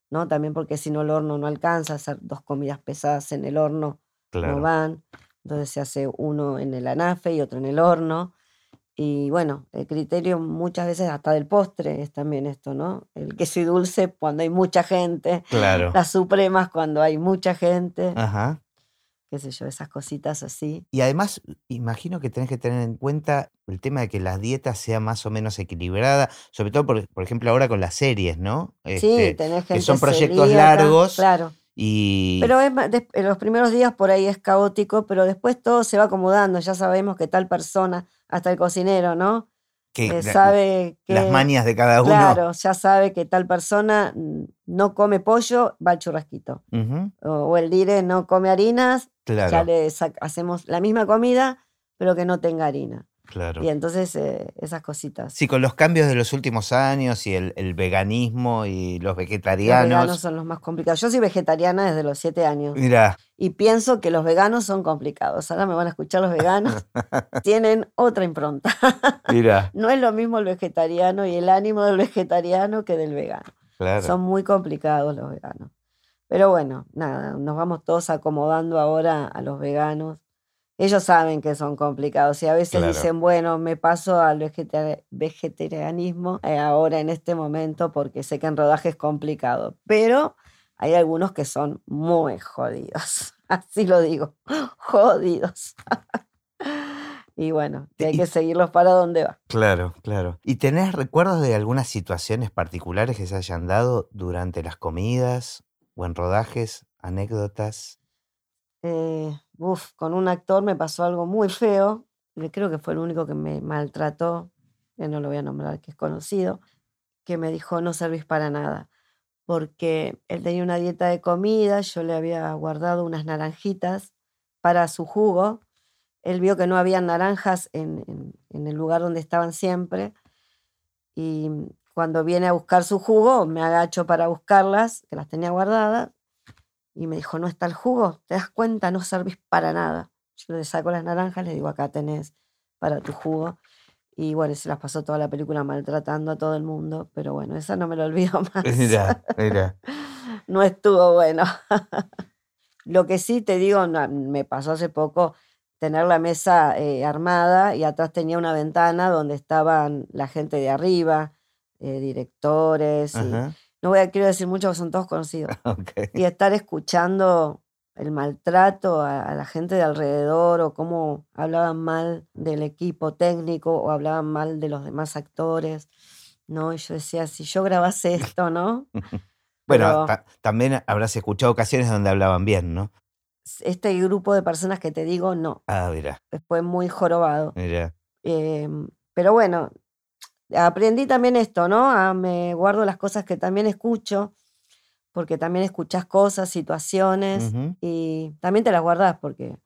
¿no? También porque si no el horno no alcanza, hacer dos comidas pesadas en el horno no van. Entonces se hace uno en el anafe y otro en el horno. Y bueno, el criterio muchas veces hasta del postre es también esto, ¿no? El queso y dulce cuando hay mucha gente, Claro. las supremas cuando hay mucha gente, Ajá. Qué sé yo, esas cositas así. Y además, imagino que tenés que tener en cuenta el tema de que las dietas sean más o menos equilibradas, sobre todo, por, por ejemplo, ahora con las series, ¿no? Sí, Este, tenés que gente son proyectos celíaca, largos Claro. y... Pero es en los primeros días por ahí es caótico, pero después todo se va acomodando. Ya sabemos que tal persona, hasta el cocinero, ¿no? Que la- sabe que. las mañas de cada uno. Claro, ya sabe que tal persona no come pollo, va al churrasquito. O, o el dire no come harinas, ya Claro, le sac- hacemos la misma comida, pero que no tenga harina. Claro. Y entonces eh, esas cositas. Sí, con los cambios de los últimos años y el, el veganismo y los Los veganos vegetarianos. son los más complicados. Yo soy vegetariana desde los siete años Mira, y pienso que los veganos son complicados. Ahora me van a escuchar los veganos. (laughs) Tienen otra impronta. (laughs) mira, No es lo mismo el vegetariano y el ánimo del vegetariano que del vegano. claro. Son muy complicados los veganos. Pero bueno, nada, nos vamos todos acomodando ahora a los veganos. Ellos saben que son complicados y a veces Claro. dicen, bueno, me paso al vegeta- vegetarianismo eh, ahora en este momento porque sé que en rodaje es complicado. Pero hay algunos que son muy jodidos. (laughs) Así lo digo, jodidos. (laughs) y bueno, que hay que seguirlos para donde va. Claro, claro. ¿Y tenés recuerdos de algunas situaciones particulares que se hayan dado durante las comidas o en rodajes, anécdotas? Eh, con un actor me pasó algo muy feo. Creo que fue el único que me maltrató, que no lo voy a nombrar, que es conocido, que me dijo no servís para nada. Porque él tenía una dieta de comida, yo le había guardado unas naranjitas para su jugo. Él vio que no había naranjas en, en- en el lugar donde estaban siempre. Y cuando viene a buscar su jugo, me agacho para buscarlas, que las tenía guardadas. Y me dijo, no está el jugo, ¿te das cuenta? No servís para nada. Yo le saco las naranjas, le digo, acá tenés para tu jugo. Y bueno, se las pasó toda la película maltratando a todo el mundo, pero bueno, esa no me lo olvido (laughs) más. Mira, mira. no estuvo bueno. (laughs) Lo que sí te digo, me pasó hace poco tener la mesa eh, armada y atrás tenía una ventana donde estaban la gente de arriba, eh, directores. y- no voy a quiero decir mucho, son todos conocidos (laughs) y estar escuchando el maltrato a, a la gente de alrededor o cómo hablaban mal del equipo técnico o hablaban mal de los demás actores, ¿no? Y yo decía, si yo grabase (laughs) esto, ¿no? Bueno, Pero- ta- también habrás escuchado ocasiones donde hablaban bien, ¿no? Este grupo de personas que te digo, no, Ah, mira, fue muy jorobado. mira. Em, pero bueno, aprendí también esto, ¿no? A- me guardo las cosas que también escucho, porque también escuchás cosas, situaciones y también te las guardás porque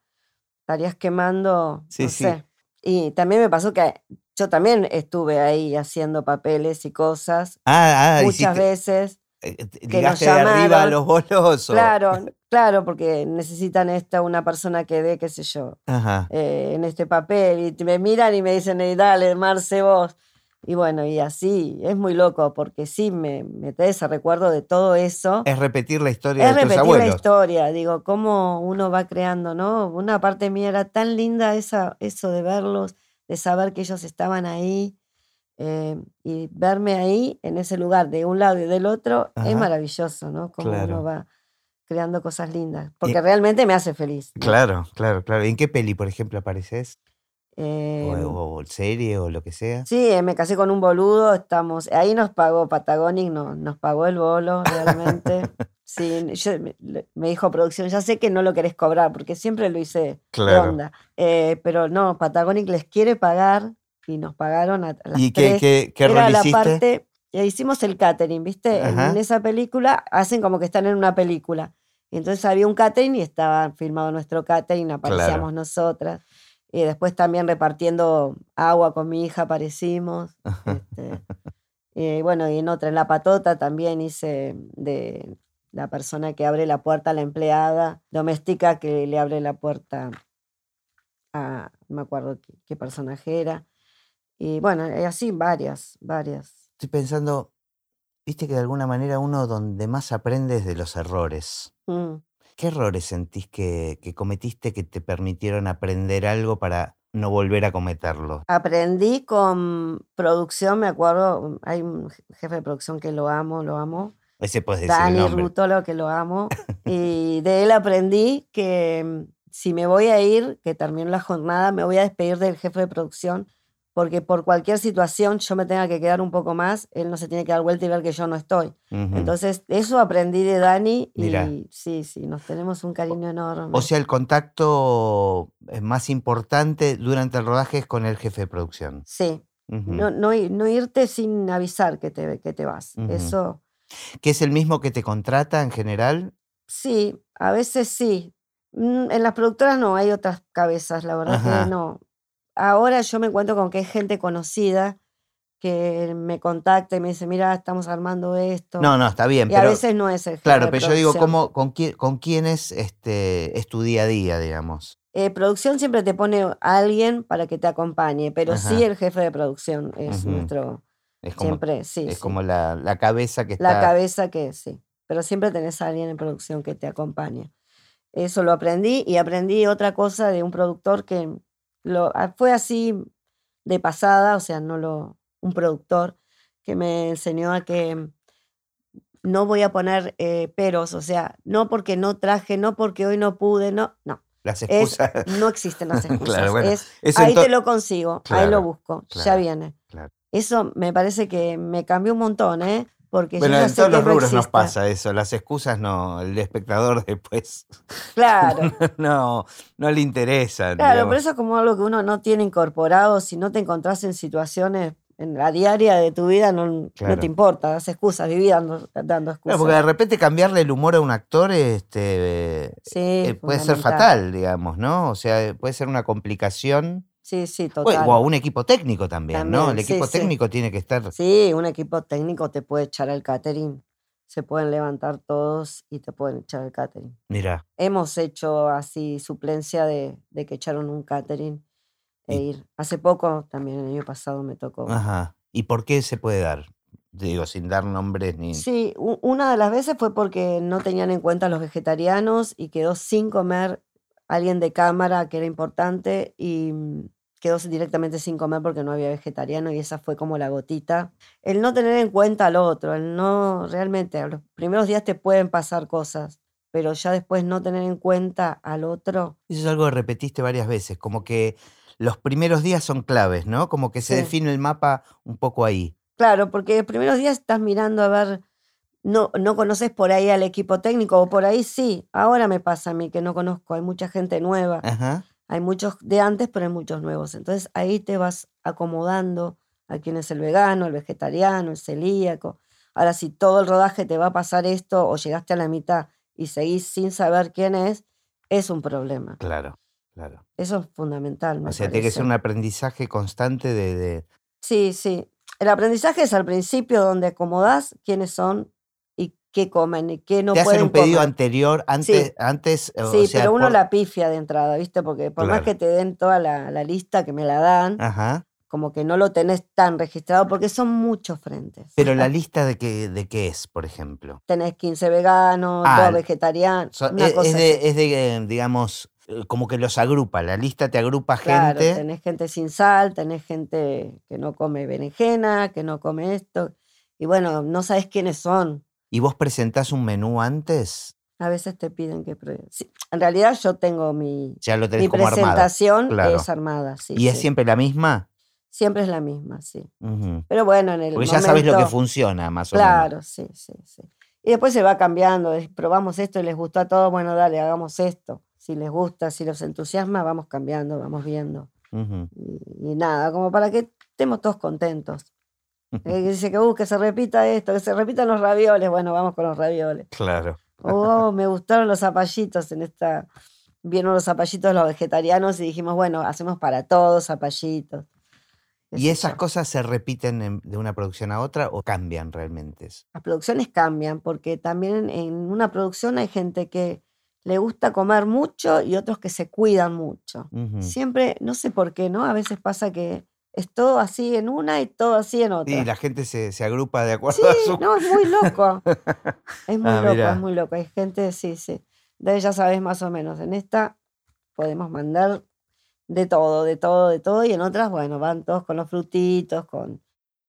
estarías quemando, Sí, no sí. sé. Y también me pasó que yo también estuve ahí haciendo papeles y cosas Ah, ah, muchas hiciste- veces. eh, te- nos ¿Llegaste de arriba a llamaron. los Claro, (laughs) claro, porque necesitan esta una persona que dé, qué sé yo, Ajá. eh, en este papel y me miran y me dicen, "Ey, dale, Marce, vos. Y bueno, y así, es muy loco porque sí me, me trae ese recuerdo de todo eso. Es repetir la historia Es de tus repetir la abuelos. historia, digo, cómo uno va creando, ¿no? Una parte mía era tan linda esa, eso de verlos, de saber que ellos estaban ahí eh, y verme ahí en ese lugar de un lado y del otro Ajá. es maravilloso, ¿no? Como Claro. uno va creando cosas lindas, porque realmente me hace feliz. ¿no? Claro, claro, claro. ¿Y en qué peli, por ejemplo, apareces? O, Eh, o serie o lo que sea. Sí, eh, me casé con un boludo, estamos, ahí nos pagó Patagonic, no, nos pagó el bolo realmente. (laughs) Sí, yo- me, dijo producción, ya sé que no lo querés cobrar, porque siempre lo hice de Claro. onda. Eh, pero no, Patagonic les quiere pagar y nos pagaron a, las ¿Y qué, tres. qué, qué Era la parte, eh, hicimos el catering, ¿viste? En, esa película hacen como que están en una película. Entonces había un catering y estaba filmado nuestro catering, aparecíamos nosotras. Y después también repartiendo agua con mi hija aparecimos. este, (laughs) y bueno, y en otra, en La Patota también hice de la persona que abre la puerta a la empleada doméstica que le abre la puerta a, no me acuerdo qué, qué personaje era. Y bueno, así varias, varias. Estoy pensando, viste que de alguna manera uno donde más aprende es de los errores. Mm. ¿Qué errores sentís que, que cometiste que te permitieron aprender algo para no volver a cometerlo? Aprendí con producción, me acuerdo, hay un je- jefe de producción que lo amo, lo amo, Ese puedes decir Dani. Rutolo, que lo amo, (laughs) y de él aprendí que mm, si me voy a ir, que termino la jornada, me voy a despedir del jefe de producción, porque por cualquier situación yo me tenga que quedar un poco más, él no se tiene que dar vuelta y ver que yo no estoy. Entonces, eso aprendí de Dani y Mirá. sí, sí, nos tenemos un cariño enorme. O sea, el contacto eh, más importante durante el rodaje es con el jefe de producción. sí, no, no, irte sin avisar que te, que te vas. Eso, ¿Que es el mismo que te contrata en general? sí, a veces sí. Mm, En las productoras no, hay otras cabezas, la verdad Ajá. que no. Ahora yo me encuentro con que es gente conocida que me contacta y me dice, mira, estamos armando esto. No, no, está bien, y a veces no es el jefe claro, pero yo digo. ¿cómo, con, quién, ¿con quién es, este, es tu día a día, digamos? Eh, producción siempre te pone a alguien para que te acompañe, pero sí el jefe de producción es nuestro, Es como, siempre, sí, es sí. como la, la cabeza que la está... cabeza que sí, pero siempre tenés a alguien en producción que te acompañe. Eso lo aprendí y aprendí otra cosa de un productor que lo, ah, fue así de pasada, o sea, no lo, un productor que me enseñó a que no voy a poner eh, peros, o sea, no porque no traje, no porque hoy no pude, no, no. Las Es, excusas. no existen las (laughs) excusas. Claro, bueno, es, eso ahí te lo consigo, ahí lo busco, ya viene. Eso me parece que me cambió un montón, ¿eh? Porque Bueno, yo ya en sé todos los no rubros nos pasa eso. Las excusas no, el espectador (laughs) después Claro, (laughs) no, no le interesan. claro, digamos. pero eso es como algo que uno no tiene incorporado. Si no te encontrás en situaciones en la diaria de tu vida, no, no te importa, das excusas, viví dando, dando excusas. Porque de repente cambiarle el humor a un actor este, sí, eh, puede ser fatal, digamos, ¿no? O sea, puede ser una complicación. Sí, sí, total. o a un equipo técnico también, ¿no? El También, sí, equipo sí. técnico tiene que estar. Sí, un equipo técnico te puede echar al catering. Se pueden levantar todos y te pueden echar al catering. Mira, Hemos hecho así suplencia de, de que echaron un catering e Y- ir. Hace poco, también el año pasado me tocó. ajá. ¿Y por qué se puede dar? Digo, sin dar nombres ni. Sí, una de las veces fue porque no tenían en cuenta a los vegetarianos y quedó sin comer alguien de cámara que era importante y mm, quedó directamente sin comer porque no había vegetariano y esa fue como la gotita. El no tener en cuenta al otro, el no realmente, los primeros días te pueden pasar cosas, pero ya después no tener en cuenta al otro. Eso es algo que repetiste varias veces, como que los primeros días son claves, ¿no? Como que se Sí. define el mapa un poco ahí. Claro, porque los primeros días estás mirando a ver, no, no conoces por ahí al equipo técnico, o por ahí sí. Ahora me pasa a mí que no conozco, hay mucha gente nueva, Ajá. Hay muchos de antes, pero hay muchos nuevos. Entonces ahí te vas acomodando a quién es el vegano, el vegetariano, el celíaco. Ahora, si todo el rodaje te va a pasar esto o llegaste a la mitad y seguís sin saber quién es, es un problema. Claro, claro. Eso es fundamental. me O sea, tiene que ser un aprendizaje constante de... de- Sí, sí. El aprendizaje es al principio donde acomodás quiénes son qué comen y qué no te hacen pueden un pedido comer. anterior antes, antes o Sí, sea, pero uno por- la pifia de entrada, ¿viste? Porque por más Claro. que te den toda la, la lista que me la dan, Ajá. como que no lo tenés tan registrado porque son muchos frentes. Pero la (laughs) lista de qué, de qué es, por ejemplo. Tenés 15 veganos, Ah, dos vegetarianos, So- una es, cosa es de, es de, eh, digamos, eh, como que los agrupa. La lista te agrupa Claro, gente. tenés gente sin sal, tenés gente que no come berenjena, que no come esto. Y bueno, no sabes quiénes son. ¿Y vos presentás un menú antes? A veces te piden que. Sí, en realidad yo tengo mi, Ya lo tenés mi como presentación claro. es armada, sí. ¿Y es siempre la misma? Siempre es la misma, sí. Pero bueno, en el Porque ya sabes lo que funciona, más o menos. Claro, sí, sí, sí. Y después se va cambiando, probamos esto y les gustó a todos, bueno, dale, hagamos esto. Si les gusta, si los entusiasma, vamos cambiando, vamos viendo. Y, y nada, como para que estemos todos contentos. Que dice que, uh, que se repita esto, que se repitan los ravioles, bueno, vamos con los ravioles. Claro. Oh, (laughs) me gustaron los zapallitos en esta. Vieron los zapallitos los vegetarianos y dijimos, bueno, hacemos para todos zapallitos. ¿Y esas cosas se repiten en- de una producción a otra o cambian realmente? Las producciones cambian porque también en una producción hay gente que le gusta comer mucho y otros que se cuidan mucho. Siempre, no sé por qué, ¿no? A veces pasa que es todo así en una y todo así en otra. Sí, la gente se, se agrupa de acuerdo Sí, a su... no, es muy loco. (laughs) Es muy Ah, loco, mirá. es muy loco. Hay gente, sí, sí. De ya sabes más o menos. En esta podemos mandar de todo, de todo, de todo. Y en otras, bueno, van todos con los frutitos, con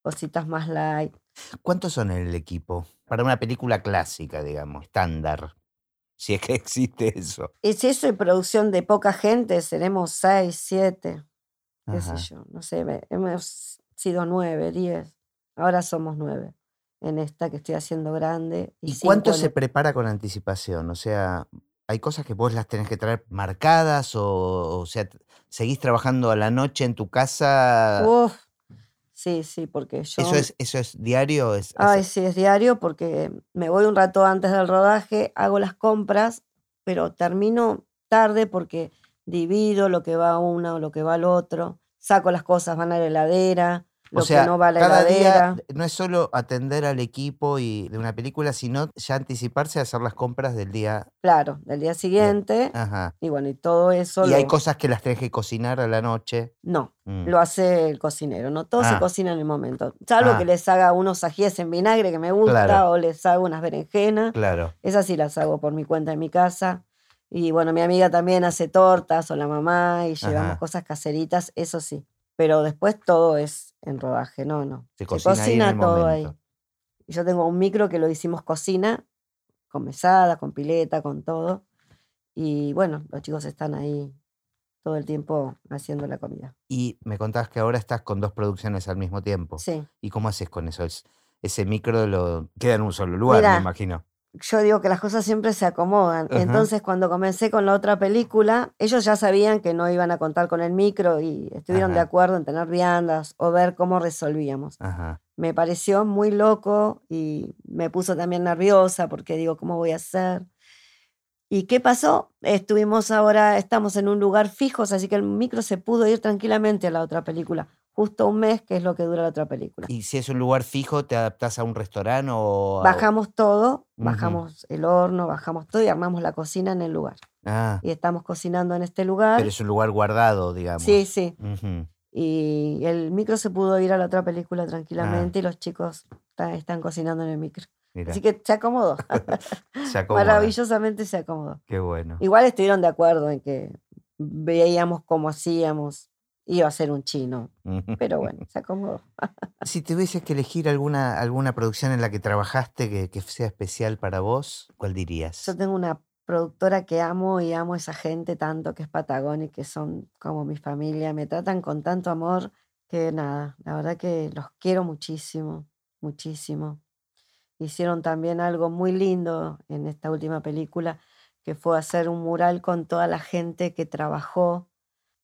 cositas más light. ¿Cuántos son en el equipo? Para una película clásica, digamos, estándar. Si es que (laughs) existe eso. Y si eso y producción de poca gente, seremos seis, siete, qué Ajá. sé yo. No sé, hemos sido nueve, diez. Ahora somos nueve. En esta que estoy haciendo grande. ¿Y cinco cuánto se prepara con anticipación? O sea, ¿hay cosas que vos las tenés que traer marcadas o, o sea, seguís trabajando a la noche en tu casa? Uf, sí, sí, porque yo... ¿Eso es, eso es diario? ¿Es, es- Ay, sí, es diario porque me voy un rato antes del rodaje, hago las compras, pero termino tarde porque divido lo que va a uno o lo que va al otro, saco las cosas, van a la heladera, lo o sea, que no va a la cada heladera. día no es solo atender al equipo y de una película, sino ya anticiparse a hacer las compras del día. Claro, del día siguiente, Ajá. y bueno, y todo eso Y hay cosas que las tenés que cocinar a la noche. no, Mm. lo hace el cocinero, no todo Ah. se cocina en el momento, salvo Ah. que les haga unos ajíes en vinagre que me gusta Claro. o les hago unas berenjenas. Claro. Esas sí las hago por mi cuenta en mi casa. Y bueno, mi amiga también hace tortas o la mamá y llevamos Ajá. cosas caseritas, eso sí. Pero después todo es en rodaje, no, no. Se cocina, ahí todo momento. ahí. Y yo tengo un micro que lo hicimos cocina, con mesada, con pileta, con todo. Y bueno, los chicos están ahí todo el tiempo haciendo la comida. Y me contabas que ahora estás con dos producciones al mismo tiempo. Sí. ¿Y cómo haces con eso? Es- ese micro lo queda en un solo lugar, me imagino. Yo digo que las cosas siempre se acomodan. Ajá. Entonces, cuando comencé con la otra película, ellos ya sabían que no iban a contar con el micro y estuvieron de acuerdo en tener viandas o ver cómo resolvíamos. Ajá. Me pareció muy loco y me puso también nerviosa porque digo, ¿cómo voy a hacer? ¿Y qué pasó? Estuvimos ahora, estamos en un lugar fijos, así que el micro se pudo ir tranquilamente a la otra película. Justo un mes, que es lo que dura la otra película. ¿Y si es un lugar fijo, te adaptás a un restaurante o...? a- Bajamos todo, bajamos el horno, bajamos todo y armamos la cocina en el lugar. Ah, Y estamos cocinando en este lugar. pero es un lugar guardado, digamos. Sí, sí. Y el micro se pudo ir a la otra película Ah. tranquilamente y los chicos están cocinando en el micro. Así que se acomodó. (laughs) se acomoda. Maravillosamente se acomodó. Qué bueno. Igual estuvieron de acuerdo en que veíamos cómo hacíamos. Iba a ser un chino. Pero bueno, se acomodó. (laughs) Si tuvieses que elegir alguna, alguna producción en la que trabajaste que, que sea especial para vos, ¿cuál dirías? Yo tengo una productora que amo y amo a esa gente tanto que es Patagonia, que son como mi familia. Me tratan con tanto amor que nada, la verdad que los quiero muchísimo, muchísimo. Hicieron también algo muy lindo en esta última película, que fue hacer un mural con toda la gente que trabajó.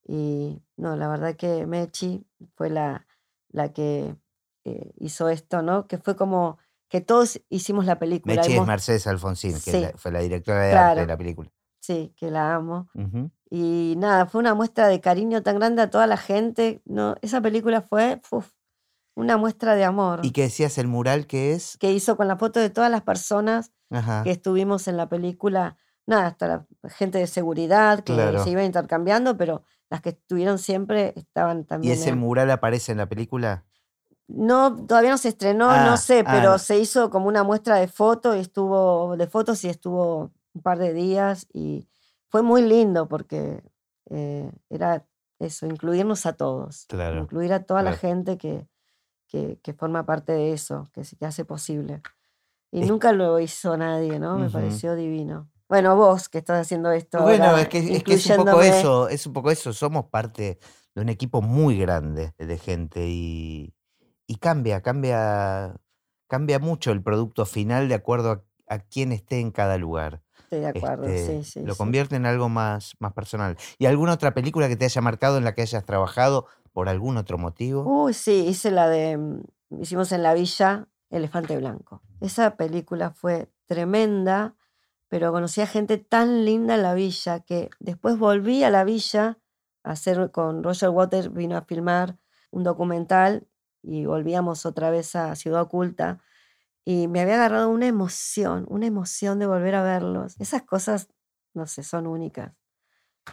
Y no, la verdad que Mechi fue la, la que eh, hizo esto, ¿no? Que fue como que todos hicimos la película. Mechi es Mercedes Alfonsín, que Sí. la- fue la directora de Claro. arte de la película. Sí, que la amo. Y nada, fue una muestra de cariño tan grande a toda la gente. No, esa película fue uf, una muestra de amor ¿Y qué decías el mural que es? que hizo con la foto de todas las personas Ajá. que estuvimos en la película. Nada, hasta la gente de seguridad que Claro. se iba intercambiando, pero las que estuvieron siempre estaban ¿Y también. ese en- mural aparece en la película? No, todavía no se estrenó, Ah, no sé, ah, pero no. se hizo como una muestra de fotos y estuvo, de fotos y estuvo un par de días y fue muy lindo porque eh, era eso, incluirnos a todos, Claro, incluir a toda la gente que, que, que forma parte de eso, que, que hace posible. Y Es- nunca lo hizo nadie, ¿no? Me pareció divino. Bueno, vos que estás haciendo esto. Bueno, ahora, es que, es que es un poco eso, es un poco eso. Somos parte de un equipo muy grande de gente y, y cambia, cambia, cambia mucho el producto final de acuerdo a, a quién esté en cada lugar. Estoy de acuerdo, Este, sí, sí. lo sí. convierte en algo más, más personal. ¿Y alguna otra película que te haya marcado en la que hayas trabajado por algún otro motivo? Uy, sí, hice la de. mm, Hicimos en la villa Elefante Blanco. Esa película fue tremenda, pero conocí a gente tan linda en la villa que después volví a la villa a hacer con Roger Waters, vino a filmar un documental y volvíamos otra vez a Ciudad Oculta. Y me había agarrado una emoción, una emoción de volver a verlos. Esas cosas, no sé, son únicas.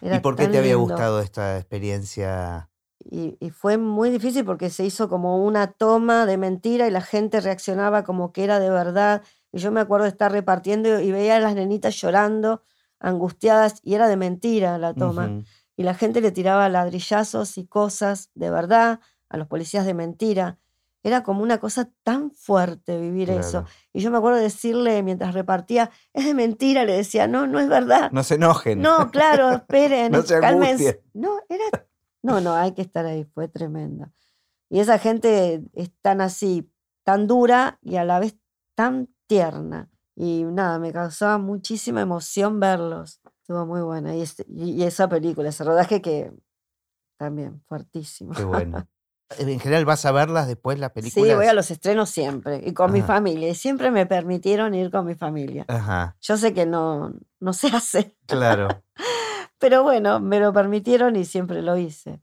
¿Y por qué te había gustado esta experiencia? y, y fue muy difícil porque se hizo como una toma de mentira y la gente reaccionaba como que era de verdad. Y yo me acuerdo de estar repartiendo y veía a las nenitas llorando, angustiadas, y era de mentira la toma. Ujú, Y la gente le tiraba ladrillazos y cosas de verdad a los policías de mentira. Era como una cosa tan fuerte vivir eso. claro. Y yo me acuerdo de decirle mientras repartía, es de mentira, le decía, no, no es verdad. No se enojen. No, claro, esperen, (laughs) No se cálmense. No, era. No, no, hay que estar ahí, fue tremenda. Y esa gente es tan así, tan dura y a la vez tan tierna. Y nada, me causaba muchísima emoción verlos. Estuvo muy buena. Y, este- y- esa película, ese rodaje que también, fuertísimo. Qué bueno. (laughs) En general, ¿vas a verlas después las películas? Sí, voy a los estrenos siempre y con mi familia. Y siempre me permitieron ir con mi familia. Ajá, Yo sé que no, no se hace, claro. (laughs) pero bueno, me lo permitieron y siempre lo hice.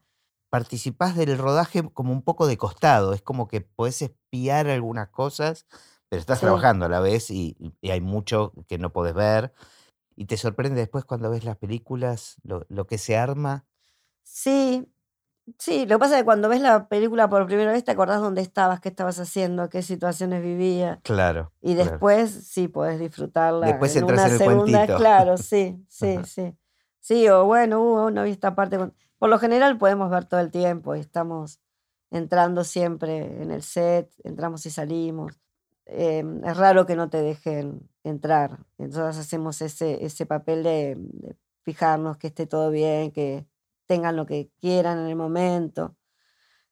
Participás del rodaje como un poco de costado. Es como que podés espiar algunas cosas, pero estás Sí. trabajando a la vez y, y hay mucho que no podés ver. Y te sorprende después cuando ves las películas, lo, lo que se arma. Sí, sí, lo que pasa es que cuando ves la película por primera vez te acordás dónde estabas, qué estabas haciendo, qué situaciones vivías. Claro. Y claro. después sí podés disfrutarla Después en entras una en el segunda, cuentito. claro, (laughs) sí, sí, sí. Sí, o bueno, uh, no vi esta parte. Por lo general podemos ver todo el tiempo y estamos entrando siempre en el set, entramos y salimos. Eh, es raro que no te dejen entrar. Entonces hacemos ese, ese papel de, de fijarnos que esté todo bien, que tengan lo que quieran en el momento.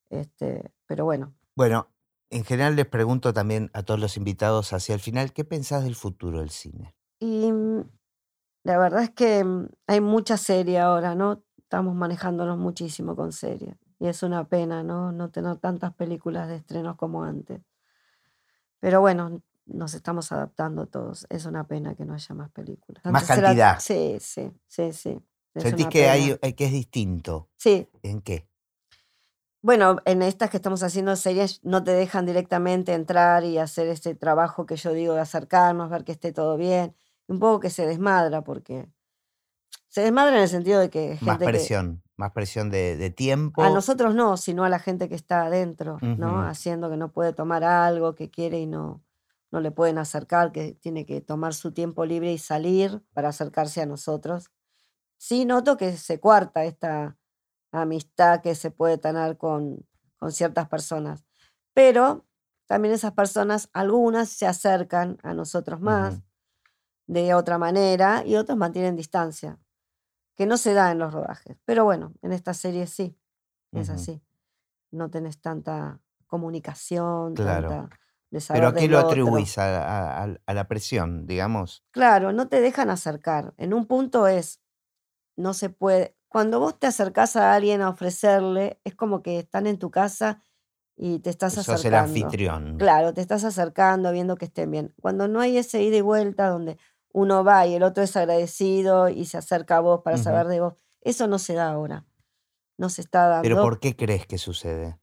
Este, pero bueno, Bueno, en general les pregunto también a todos los invitados hacia el final, ¿qué pensás del futuro del cine? Y mm, la verdad es que mm, hay mucha serie ahora, ¿no? Estamos manejándonos muchísimo con serie. Y es una pena, ¿no? No tener tantas películas de estrenos como antes. Pero bueno, nos estamos adaptando todos. Es una pena que no haya más películas. Más Antes era- cantidad. Sí, sí, sí, sí. Es ¿Sentís que, pena. hay, hay- que es distinto? Sí, ¿En qué? Bueno, en estas que estamos haciendo series no te dejan directamente entrar y hacer ese trabajo que yo digo de acercarnos, ver que esté todo bien. Un poco que se desmadra porque se desmadra en el sentido de que Más gente que presión, más presión de, de tiempo. a nosotros no, sino a la gente que está adentro, ¿no? Ujú. Haciendo que no puede tomar algo que quiere y no no le pueden acercar, que tiene que tomar su tiempo libre y salir para acercarse a nosotros. Sí noto que se cuarta esta amistad que se puede tener con, con ciertas personas. Pero también esas personas, algunas se acercan a nosotros más Ujú. de otra manera y otros mantienen distancia, que no se da en los rodajes. Pero bueno, en esta serie sí, es así. No tenés tanta comunicación, Claro. tanta de ¿Pero a qué lo otro. atribuís? ¿A, a- a- a la presión, digamos? Claro, no te dejan acercar. En un punto es, no se puede. Cuando vos te acercás a alguien a ofrecerle, es como que están en tu casa y te estás Sos el acercando. anfitrión. Claro, te estás acercando, viendo que estén bien. Cuando no hay ese ida y vuelta donde uno va y el otro es agradecido y se acerca a vos para saber de vos, eso no se da ahora. No se está dando Pero ¿por qué crees que sucede?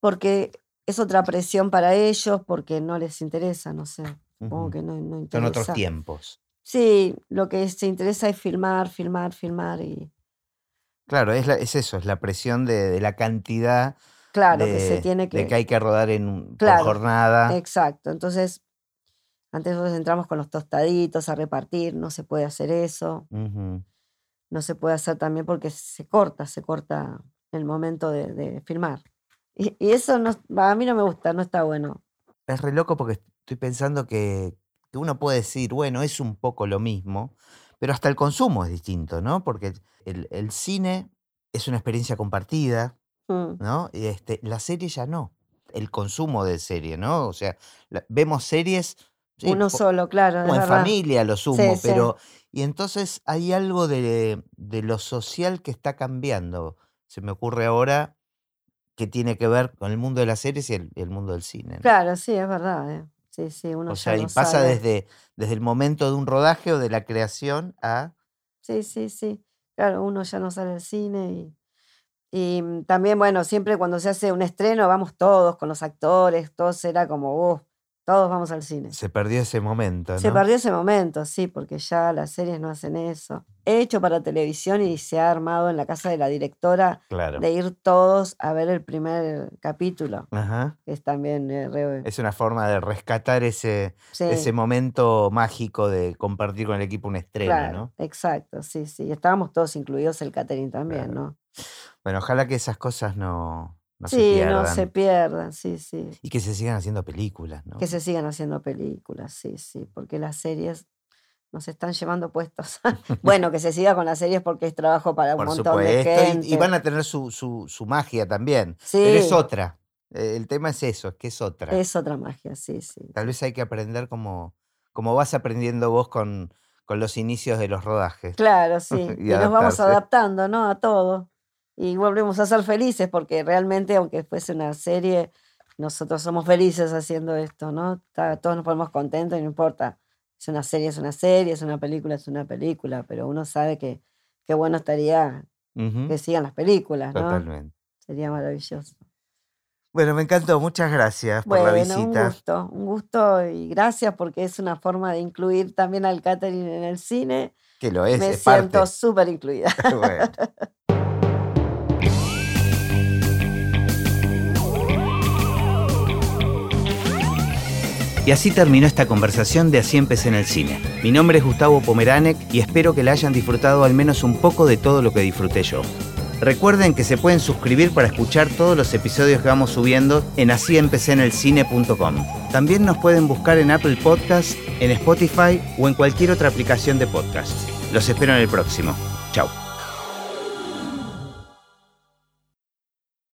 porque es otra presión para ellos, porque no les interesa, no sé. Supongo que no, no Son interesa. otros tiempos. Sí, lo que se interesa es filmar, filmar, filmar y Claro, es, la- es eso, es la presión de, de la cantidad claro de, que se tiene de que... que hay que rodar en un- por Claro, jornada. Exacto. Entonces, antes nosotros entramos con los tostaditos a repartir, no se puede hacer eso. Ujú. No se puede hacer también porque se corta, se corta el momento de, de filmar. Y, y eso no, a mí no me gusta, no está bueno. Es re loco porque estoy pensando que, que uno puede decir, bueno, es un poco lo mismo, pero hasta el consumo es distinto, ¿no? Porque el, el cine es una experiencia compartida, Mm, ¿no? Y este, la serie ya no. El consumo de serie, ¿no? O sea, la- vemos series sí, Uno solo, claro, como en verdad. familia, lo sumo, Sí, sí. pero. Y entonces hay algo de, de lo social que está cambiando. Se me ocurre ahora que tiene que ver con el mundo de las series y el, el mundo del cine. ¿no? Claro, sí, es verdad. eh. Sí, sí, uno O sea, y pasa sabe. desde, desde el momento de un rodaje o de la creación a. Sí, sí, sí. Claro, uno ya no sale al cine y, y mm, también, bueno, siempre cuando se hace un estreno vamos todos con los actores, todos era como, "Uh, todos vamos al cine. Se perdió ese momento, Se ¿no? perdió ese momento, sí, porque ya las series no hacen eso. He hecho para televisión y se ha armado en la casa de la directora Claro. de ir todos a ver el primer capítulo, Ajá. que es también eh, re- Es una forma de rescatar ese, sí, ese momento mágico de compartir con el equipo un estreno, claro, ¿no? exacto, sí, sí. Estábamos todos incluidos el catering también, Claro. ¿no? Bueno, ojalá que esas cosas no, no se sí, pierdan. no se pierdan, sí, sí. Y que se sigan haciendo películas, ¿no? Que se sigan haciendo películas, sí, sí, porque las series nos están llevando puestos. (laughs) bueno, que se siga con las series porque es trabajo para un Por montón de supuesto. gente. Y, van a tener su, su, su magia también. Pero es Sí. otra. Eh, El tema es eso, es que es otra. Es otra magia, sí, sí. Tal vez hay que aprender como, como vas aprendiendo vos con, con los inicios de los rodajes. Claro, (laughs) sí. Y y nos vamos adaptando, ¿no? A todo. Y volvemos a ser felices porque realmente, aunque fuese una serie, nosotros somos felices haciendo esto, ¿no? Todos nos ponemos contentos y no importa. Es una serie, es una serie, es una película, es una película, pero uno sabe que qué bueno estaría Ujú, que sigan las películas, ¿no? Totalmente. Sería maravilloso. Bueno, me encantó. Muchas gracias por la Bueno, un visita. gusto, un gusto y gracias porque es una forma de incluir también al catering en el cine. Que lo es, Me es siento súper incluida. (laughs) Bueno. Y así terminó esta conversación de Así empecé en el cine. Mi nombre es Gustavo Pomeranek y espero que la hayan disfrutado al menos un poco de todo lo que disfruté yo. Recuerden que se pueden suscribir para escuchar todos los episodios que vamos subiendo en asíempecéenelcine.com. También nos pueden buscar en Apple Podcast, en Spotify o en cualquier otra aplicación de podcast. Los espero en el próximo. Chao.